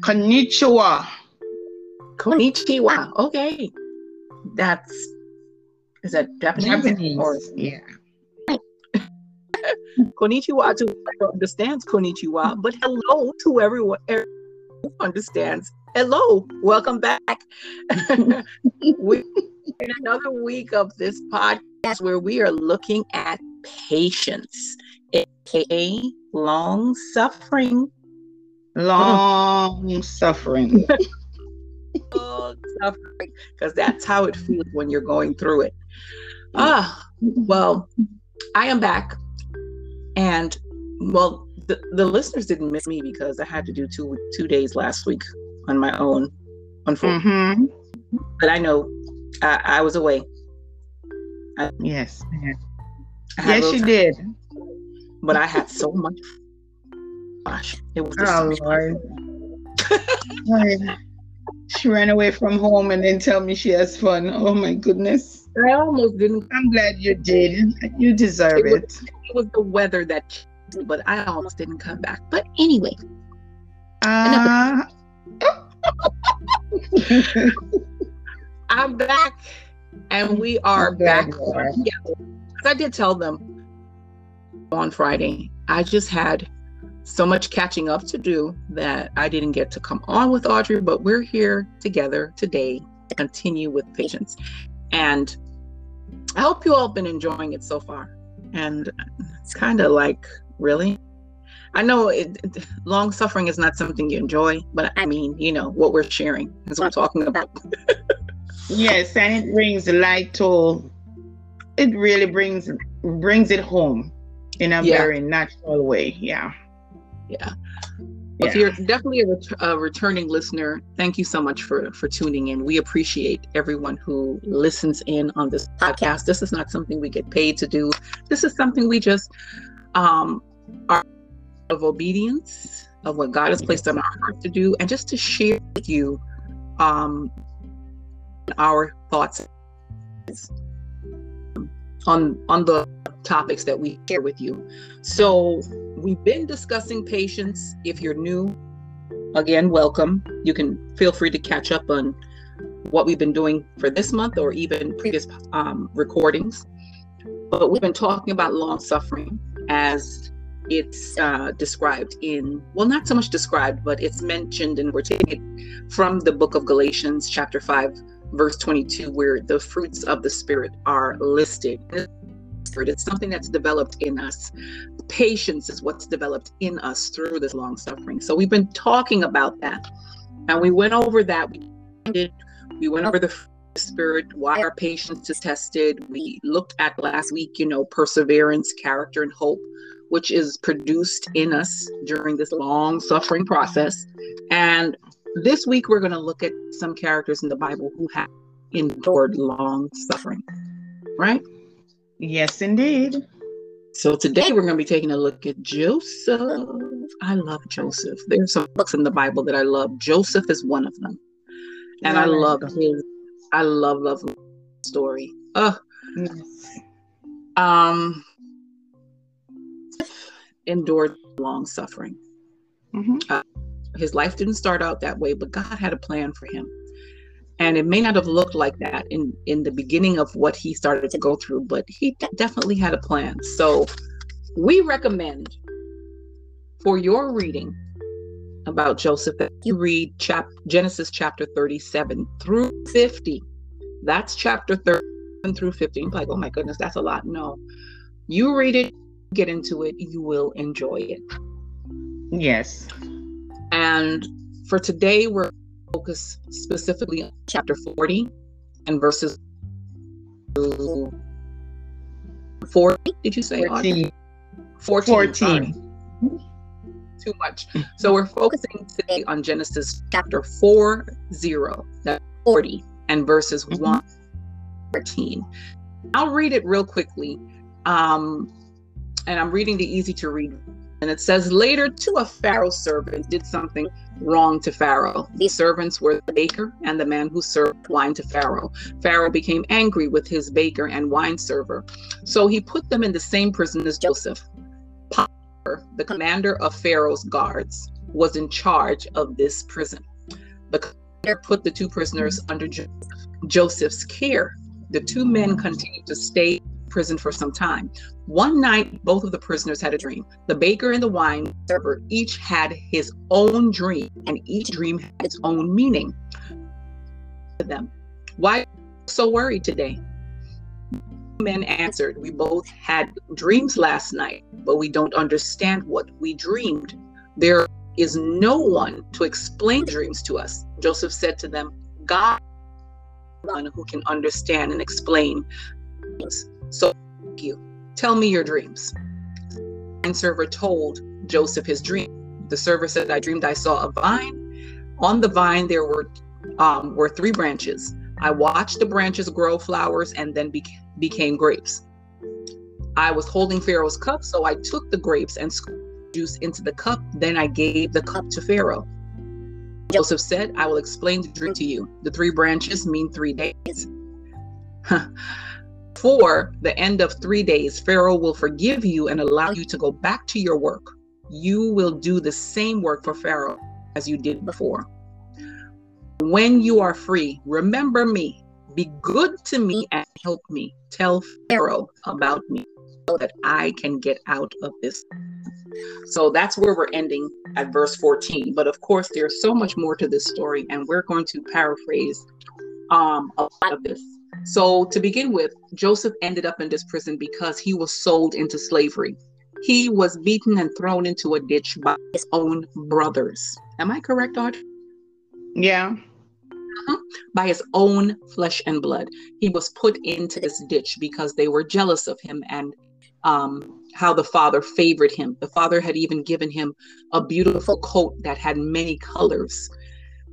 Konnichiwa. Konnichiwa. Okay. That's is that Japanese? Japanese. Or, yeah. konnichiwa to whoever understands konnichiwa, but hello to everyone, who understands. Hello, welcome back. we in another week of this podcast where we are looking at patience, aka long suffering. Long suffering. long suffering, because that's how it feels when you're going through it. Ah, well, I am back. And well, the, the listeners didn't miss me because I had to do two two days last week on my own, unfortunately. Mm-hmm. But I know I, I was away. I, yes. Yes, you did. But I had so much. Gosh, it was. Oh Lord. she ran away from home and then tell me she has fun. Oh my goodness. I almost didn't. I'm glad you did. You deserve it. Was, it. it was the weather that, but I almost didn't come back. But anyway. Uh, I'm back, and we are back. Yeah, I did tell them on Friday. I just had so much catching up to do that I didn't get to come on with Audrey, but we're here together today to continue with patience. And I hope you all have been enjoying it so far. And it's kind of like, really? I know it, it, long suffering is not something you enjoy, but I mean, you know, what we're sharing is what I'm talking about. yes, and it brings light to it really brings brings it home in a yeah. very natural way. Yeah. Yeah. Yeah. If you're definitely a, ret- a, returning listener, thank you so much for for tuning in. We appreciate everyone who listens in on this podcast. This is not something we get paid to do. This is something we just um, are of obedience of what God has placed on our heart to do, and just to share with you um, our thoughts on on the topics that we share with you. So we've been discussing patience. If you're new, again, welcome. You can feel free to catch up on what we've been doing for this month or even previous um, recordings. But we've been talking about long suffering as it's uh, described in, well, not so much described, but it's mentioned, and we're taking it from the book of Galatians, chapter 5, verse 22, where the fruits of the Spirit are listed. It's something that's developed in us. Patience is what's developed in us through this long suffering. So we've been talking about that. And we went over that. We went over the spirit, why our patience is tested. We looked at last week, you know, perseverance, character, and hope, which is produced in us during this long suffering process. And this week we're going to look at some characters in the Bible who have endured long suffering. Right? Yes, indeed. So today we're going to be taking a look at Joseph. I love Joseph. There's some books in the Bible that I love. Joseph is one of them. And I love his I love love story. Oh. Yes. Um endured long suffering. Mm-hmm. Uh, his life didn't start out that way, but God had a plan for him and it may not have looked like that in in the beginning of what he started to go through but he definitely had a plan. So we recommend for your reading about joseph that you read chap- genesis chapter 37 through 50 that's chapter 37 through 50 You're like oh my goodness that's a lot. No. You read it get into it you will enjoy it. Yes. And for today we're focus specifically on chapter 40 and verses 40 did you say 14 14, 14. too much. So we're focusing today on genesis chapter 4 0 40 and verses mm-hmm. 1 14 i'll read it real quickly um and i'm reading the easy to read and it says later to a pharaoh servant did something wrong to Pharaoh. These servants were the baker and the man who served wine to Pharaoh. Pharaoh became angry with his baker and wine server. So he put them in the same prison as Joseph. Potiphar, the commander of Pharaoh's guards, was in charge of this prison. The commander put the two prisoners under Joseph's care. The two men continued to stay prison for some time. One night, both of the prisoners had a dream. The baker and the wine server each had his own dream, and each dream had its own meaning. To them, why so worried today? men answered, We both had dreams last night, but we don't understand what we dreamed. There is no one to explain dreams to us. Joseph said to them, God, one who can understand and explain. So thank you tell me your dreams. And server told Joseph his dream. The server said, I dreamed I saw a vine. On the vine there were um, were three branches. I watched the branches grow flowers and then be- became grapes. I was holding Pharaoh's cup, so I took the grapes and squeezed juice into the cup. Then I gave the cup to Pharaoh. Joseph said, I will explain the dream to you. The three branches mean three days. For the end of three days, Pharaoh will forgive you and allow you to go back to your work. You will do the same work for Pharaoh as you did before. When you are free, remember me. Be good to me and help me. Tell Pharaoh about me so that I can get out of this. So that's where we're ending at verse 14. But of course, there's so much more to this story, and we're going to paraphrase um, a lot of this. So, to begin with, Joseph ended up in this prison because he was sold into slavery. He was beaten and thrown into a ditch by his own brothers. Am I correct, Audrey? Yeah by his own flesh and blood. He was put into this ditch because they were jealous of him and um, how the father favored him. The father had even given him a beautiful coat that had many colors.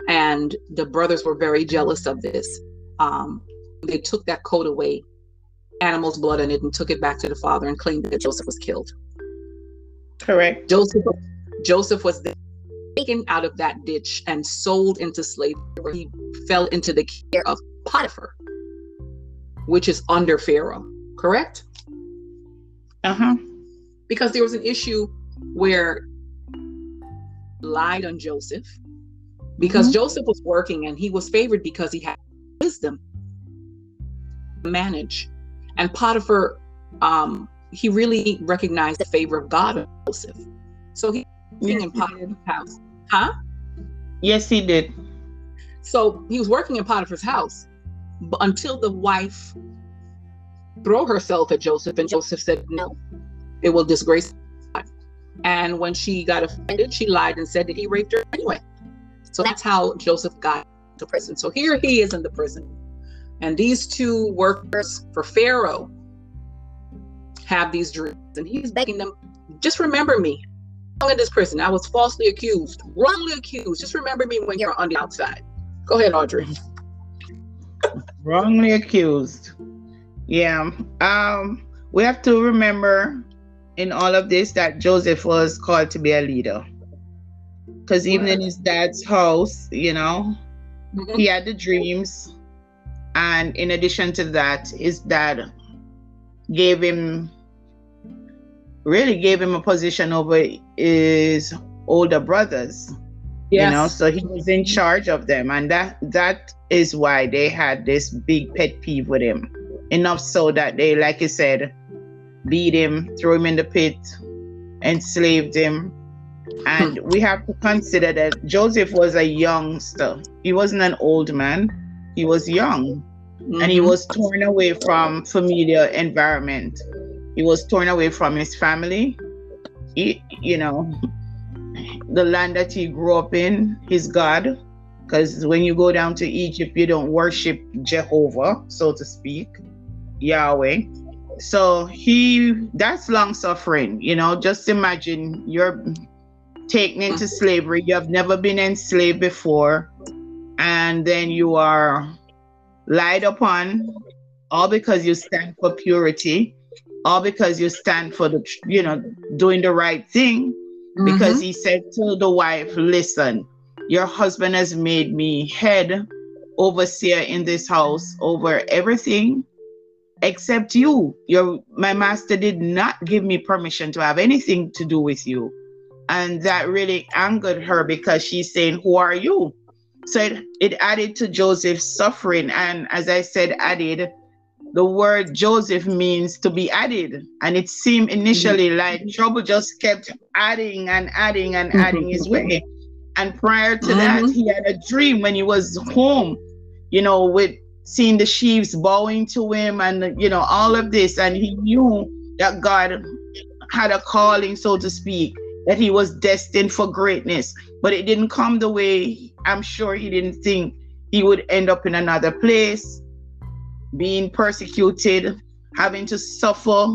And the brothers were very jealous of this. Um, they took that coat away, animal's blood in it, and took it back to the father and claimed that Joseph was killed. Correct. Joseph, Joseph was taken out of that ditch and sold into slavery, he fell into the care of Potiphar, which is under Pharaoh, correct? Uh huh. Because there was an issue where lied on Joseph because mm-hmm. Joseph was working and he was favored because he had wisdom manage. And Potiphar, um, he really recognized the favor of God of Joseph. So he was in Potiphar's house. Huh? Yes, he did. So he was working in Potiphar's house but until the wife throw herself at Joseph, and Joseph said, No, it will disgrace God. And when she got offended, she lied and said that he raped her anyway. So that's how Joseph got to prison. So here he is in the prison. And these two workers for Pharaoh have these dreams. And he's begging them, just remember me I'm in this prison. I was falsely accused, wrongly accused. Just remember me when you're on the outside. Go ahead, Audrey. wrongly accused. Yeah. Um, we have to remember in all of this that Joseph was called to be a leader. Because even in his dad's house, you know, mm-hmm. he had the dreams. And in addition to that, his dad gave him really gave him a position over his older brothers. Yes. You know, so he was in charge of them, and that that is why they had this big pet peeve with him. Enough so that they, like you said, beat him, threw him in the pit, enslaved him. And hmm. we have to consider that Joseph was a youngster. He wasn't an old man. He was young. Mm-hmm. And he mm-hmm. was torn away from familiar environment he was torn away from his family. He, you know, the land that he grew up in, his God. Because when you go down to Egypt, you don't worship Jehovah, so to speak, Yahweh. So he, that's long suffering. You know, just imagine you're taken into slavery. You have never been enslaved before. And then you are lied upon, all because you stand for purity all because you stand for the, you know, doing the right thing. Mm-hmm. Because he said to the wife, listen, your husband has made me head overseer in this house over everything except you. Your my master did not give me permission to have anything to do with you. And that really angered her because she's saying, Who are you? So it, it added to Joseph's suffering. And as I said, added, the word Joseph means to be added. And it seemed initially mm-hmm. like trouble just kept adding and adding and adding his way. And prior to mm-hmm. that, he had a dream when he was home, you know, with seeing the sheaves bowing to him and, you know, all of this. And he knew that God had a calling, so to speak, that he was destined for greatness. But it didn't come the way I'm sure he didn't think he would end up in another place, being persecuted, having to suffer,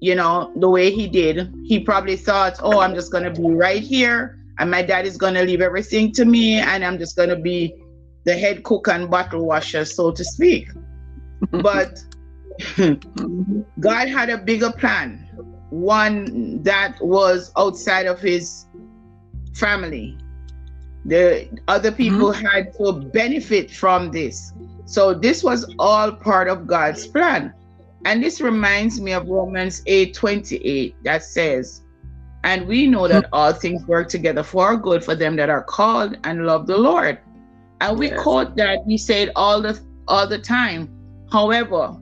you know, the way he did. He probably thought, oh, I'm just going to be right here and my dad is going to leave everything to me and I'm just going to be the head cook and bottle washer, so to speak. but God had a bigger plan, one that was outside of his family. The other people mm-hmm. had to benefit from this. So this was all part of God's plan. And this reminds me of Romans 8 28 that says, And we know that all things work together for our good for them that are called and love the Lord. And we yes. quote that, we say it all the all the time. However,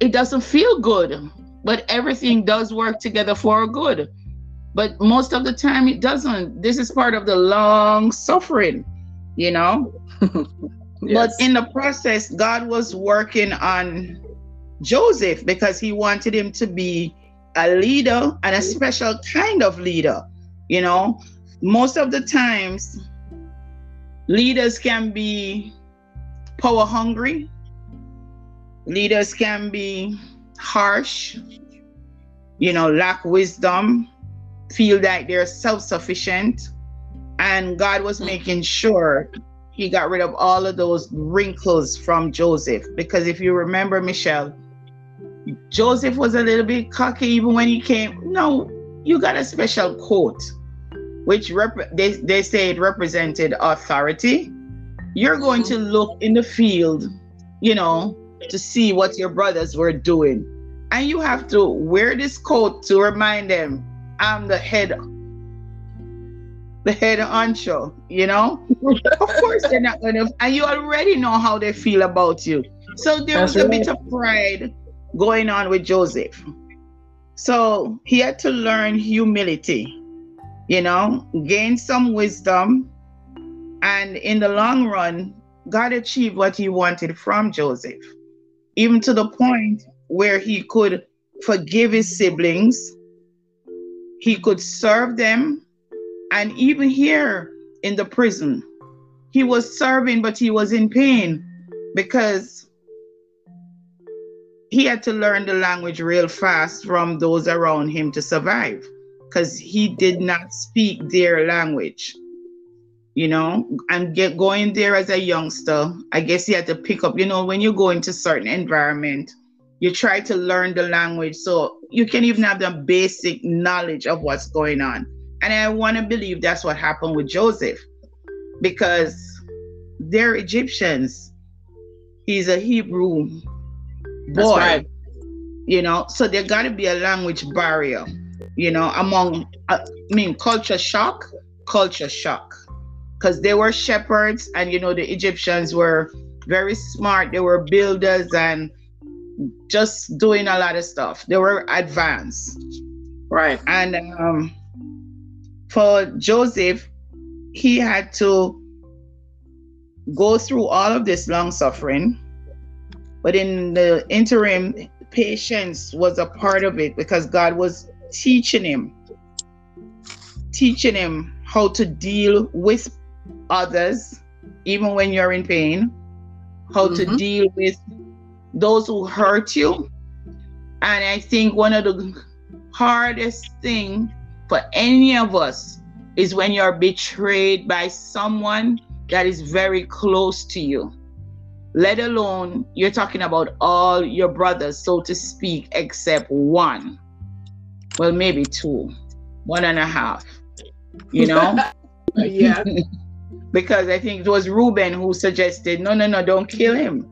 it doesn't feel good, but everything does work together for good. But most of the time it doesn't. This is part of the long suffering, you know? yes. But in the process, God was working on Joseph because he wanted him to be a leader and a special kind of leader. You know, most of the times, leaders can be power hungry, leaders can be harsh, you know, lack wisdom, feel like they're self sufficient. And God was mm. making sure he got rid of all of those wrinkles from Joseph. Because if you remember, Michelle, Joseph was a little bit cocky even when he came. No, you got a special coat, which rep- they, they say it represented authority. You're going to look in the field, you know, to see what your brothers were doing. And you have to wear this coat to remind them, I'm the head, the head honcho, you know? of course they're not gonna and you already know how they feel about you. So there That's was a bit of pride going on with Joseph. So he had to learn humility, you know, gain some wisdom. And in the long run, God achieved what he wanted from Joseph even to the point where he could forgive his siblings, he could serve them, and even here in the prison, he was serving, but he was in pain because he had to learn the language real fast from those around him to survive because he did not speak their language you know, and get going there as a youngster, I guess you had to pick up, you know, when you go into certain environment, you try to learn the language so you can even have the basic knowledge of what's going on. And I want to believe that's what happened with Joseph because they're Egyptians. He's a Hebrew boy. Right. You know, so there got to be a language barrier, you know, among, uh, I mean, culture shock, culture shock because they were shepherds and you know the egyptians were very smart they were builders and just doing a lot of stuff. They were advanced. Right. And um, for joseph he had to go through all of this long suffering. But in the interim patience was a part of it because god was teaching him teaching him how to deal with others, even when you're in pain, how mm-hmm. to deal with those who hurt you. And I think one of the hardest thing for any of us is when you're betrayed by someone that is very close to you. Let alone you're talking about all your brothers, so to speak, except one. Well, maybe two, one and a half. You know? yeah. because I think it was Reuben who suggested, no, no, no, don't kill him.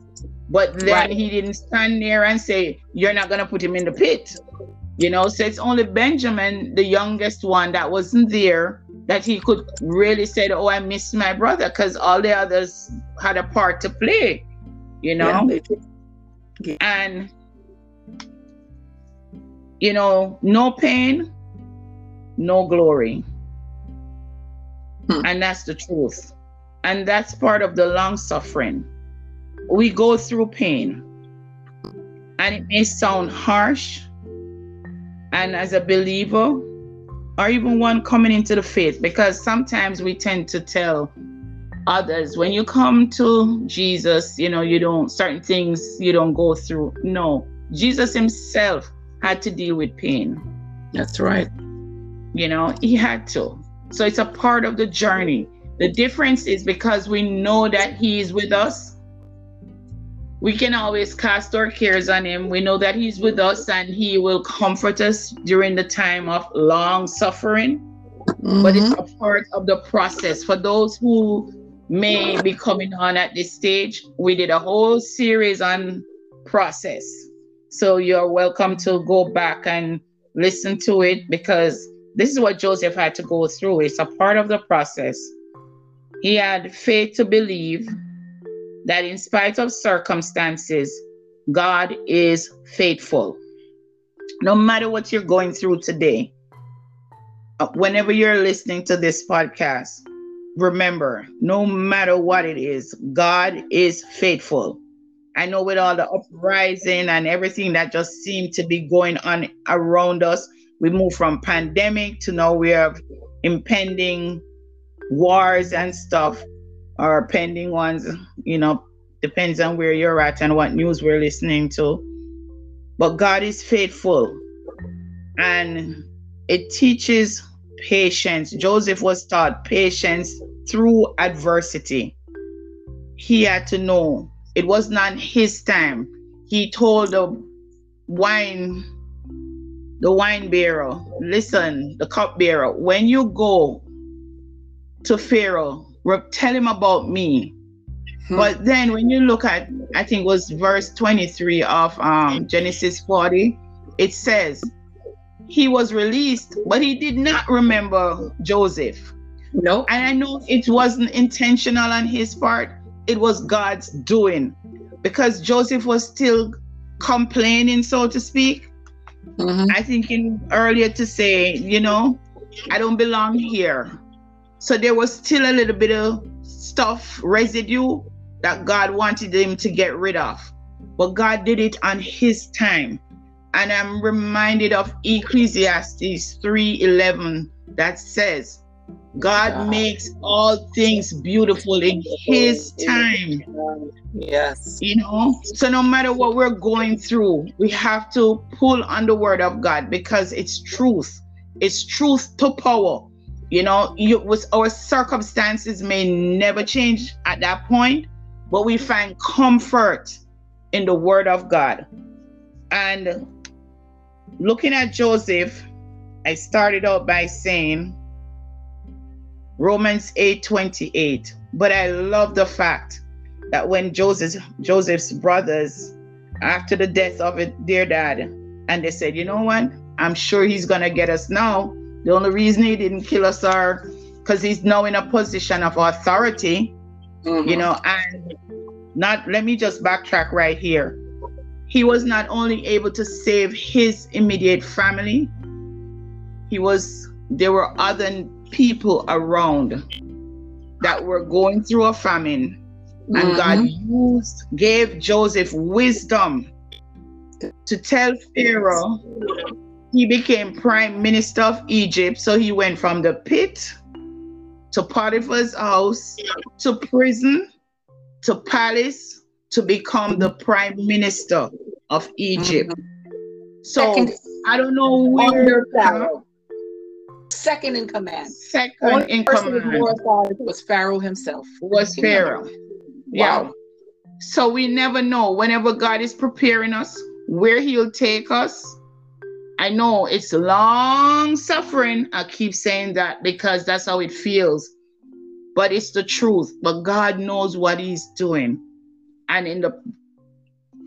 But then right. he didn't stand there and say, you're not going to put him in the pit. You know, so it's only Benjamin, the youngest one, that wasn't there that he could really say, Oh, I miss my brother, because all the others had a part to play, you know? Yeah, and, you know, no pain, no glory. Hmm. And that's the truth. And that's part of the long suffering. We go through pain. And it may sound harsh. And as a believer, or even one coming into the faith, because sometimes we tend to tell others when you come to Jesus, you know, you don't, certain things you don't go through. No, Jesus himself had to deal with pain. That's right. You know, he had to. So it's a part of the journey. The difference is because we know that He is with us, we can always cast our cares on Him. We know that He's with us and He will comfort us during the time of long suffering. Mm-hmm. But it's a part of the process. For those who may be coming on at this stage, we did a whole series on process. So you're welcome to go back and listen to it because this is what Joseph had to go through. It's a part of the process. He had faith to believe that in spite of circumstances, God is faithful. No matter what you're going through today, uh, whenever you're listening to this podcast, remember no matter what it is, God is faithful. I know with all the uprising and everything that just seemed to be going on around us, we moved from pandemic to now we have impending wars and stuff or pending ones, you know, depends on where you're at and what news we're listening to. But God is faithful and it teaches patience. Joseph was taught patience through adversity. He had to know it was not his time. He told the wine the wine bearer, listen, the cup bearer, when you go to Pharaoh, tell him about me. Hmm. But then when you look at, I think it was verse 23 of um, Genesis 40, it says, he was released, but he did not remember Joseph. No. And I know it wasn't intentional on his part, it was God's doing because Joseph was still complaining, so to speak. Mm-hmm. I think in earlier to say, you know, I don't belong here. So there was still a little bit of stuff, residue that God wanted him to get rid of. But God did it on his time. And I'm reminded of Ecclesiastes 3:11 that says, God yeah. makes all things beautiful in his time. Yes. You know, so no matter what we're going through, we have to pull on the word of God because it's truth. It's truth to power. You know, you, with our circumstances may never change at that point, but we find comfort in the word of God. And looking at Joseph, I started out by saying Romans 8 28. But I love the fact that when Joseph Joseph's brothers, after the death of their dad, and they said, you know what? I'm sure he's gonna get us now the only reason he didn't kill us are because he's now in a position of authority, mm-hmm. you know, and not let me just backtrack right here. He was not only able to save his immediate family, he was there were other people around that were going through a famine. Mm-hmm. And God used, gave Joseph wisdom to tell Pharaoh he became prime minister of Egypt. So he went from the pit to Potiphar's house to prison to palace to become the prime minister of Egypt. Mm-hmm. So second, I don't know where Second in command. Second One in command was Pharaoh himself. Was Pharaoh. Yeah. Wow. So we never know whenever God is preparing us where he'll take us I know it's long suffering. I keep saying that because that's how it feels. But it's the truth. But God knows what He's doing. And in the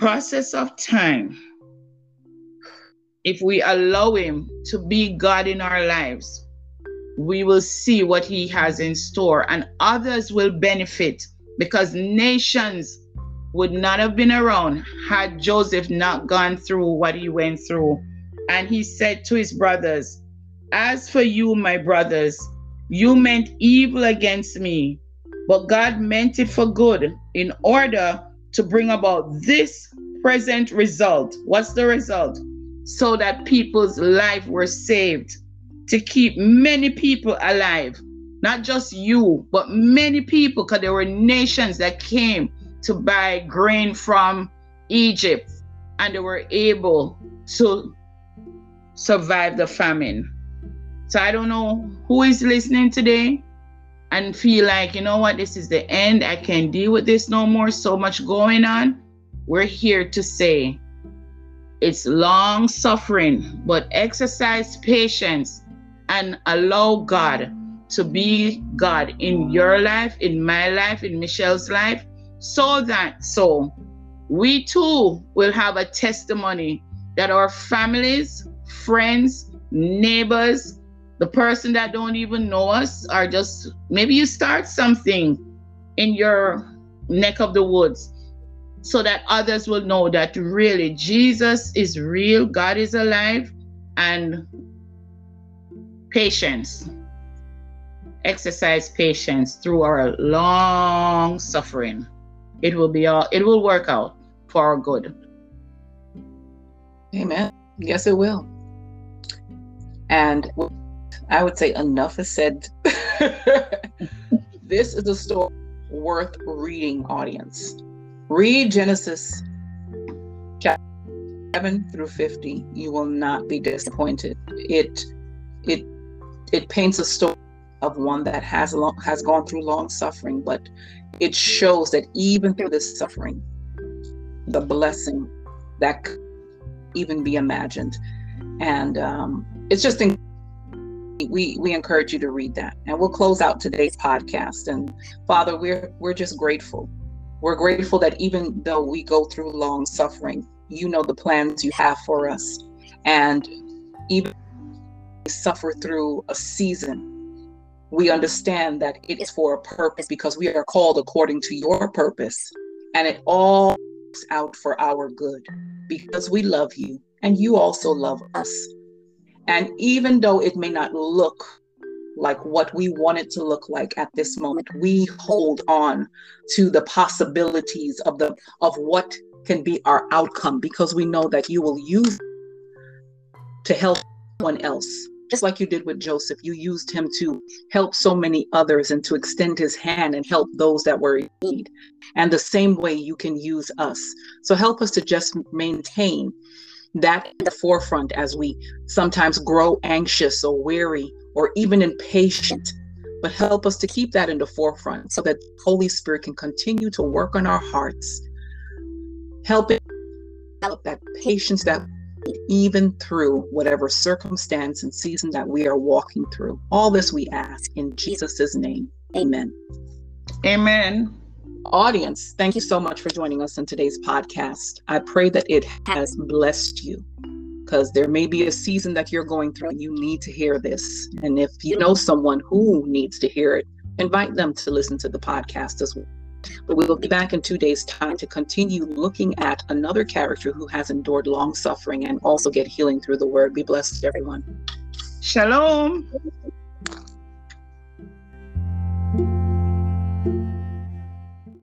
process of time, if we allow Him to be God in our lives, we will see what He has in store, and others will benefit because nations would not have been around had Joseph not gone through what he went through. And he said to his brothers, As for you, my brothers, you meant evil against me, but God meant it for good in order to bring about this present result. What's the result? So that people's life were saved, to keep many people alive. Not just you, but many people, because there were nations that came to buy grain from Egypt and they were able to survive the famine. So I don't know who is listening today and feel like, you know what, this is the end. I can't deal with this no more. So much going on. We're here to say it's long suffering, but exercise patience and allow God to be God in your life, in my life, in Michelle's life, so that so we too will have a testimony that our families, friends, neighbors, the person that don't even know us are just maybe you start something in your neck of the woods so that others will know that really Jesus is real, God is alive, and patience. Exercise patience through our long suffering. It will be all it will work out for our good. Amen. Yes, it will. And I would say enough is said. this is a story worth reading, audience. Read Genesis chapter 7 through 50. You will not be disappointed. It it it paints a story of one that has long, has gone through long suffering, but it shows that even through this suffering, the blessing that could even be imagined. And um, it's just in- we we encourage you to read that. And we'll close out today's podcast. And father we're we're just grateful. We're grateful that even though we go through long suffering you know the plans you have for us. And even suffer through a season we understand that it is for a purpose because we are called according to your purpose. And it all works out for our good because we love you and you also love us and even though it may not look like what we want it to look like at this moment, we hold on to the possibilities of the of what can be our outcome because we know that you will use to help someone else. Just like you did with Joseph, you used him to help so many others and to extend his hand and help those that were in need. And the same way you can use us. So help us to just maintain that in the forefront as we sometimes grow anxious or weary or even impatient. But help us to keep that in the forefront so that Holy Spirit can continue to work on our hearts. Help it develop that patience that even through whatever circumstance and season that we are walking through. All this we ask in Jesus' name. Amen. Amen audience, thank you so much for joining us in today's podcast. I pray that it has blessed you because there may be a season that you're going through and you need to hear this. And if you know someone who needs to hear it, invite them to listen to the podcast as well. But we will be back in two days' time to continue looking at another character who has endured long suffering and also get healing through the word. Be blessed, everyone. Shalom.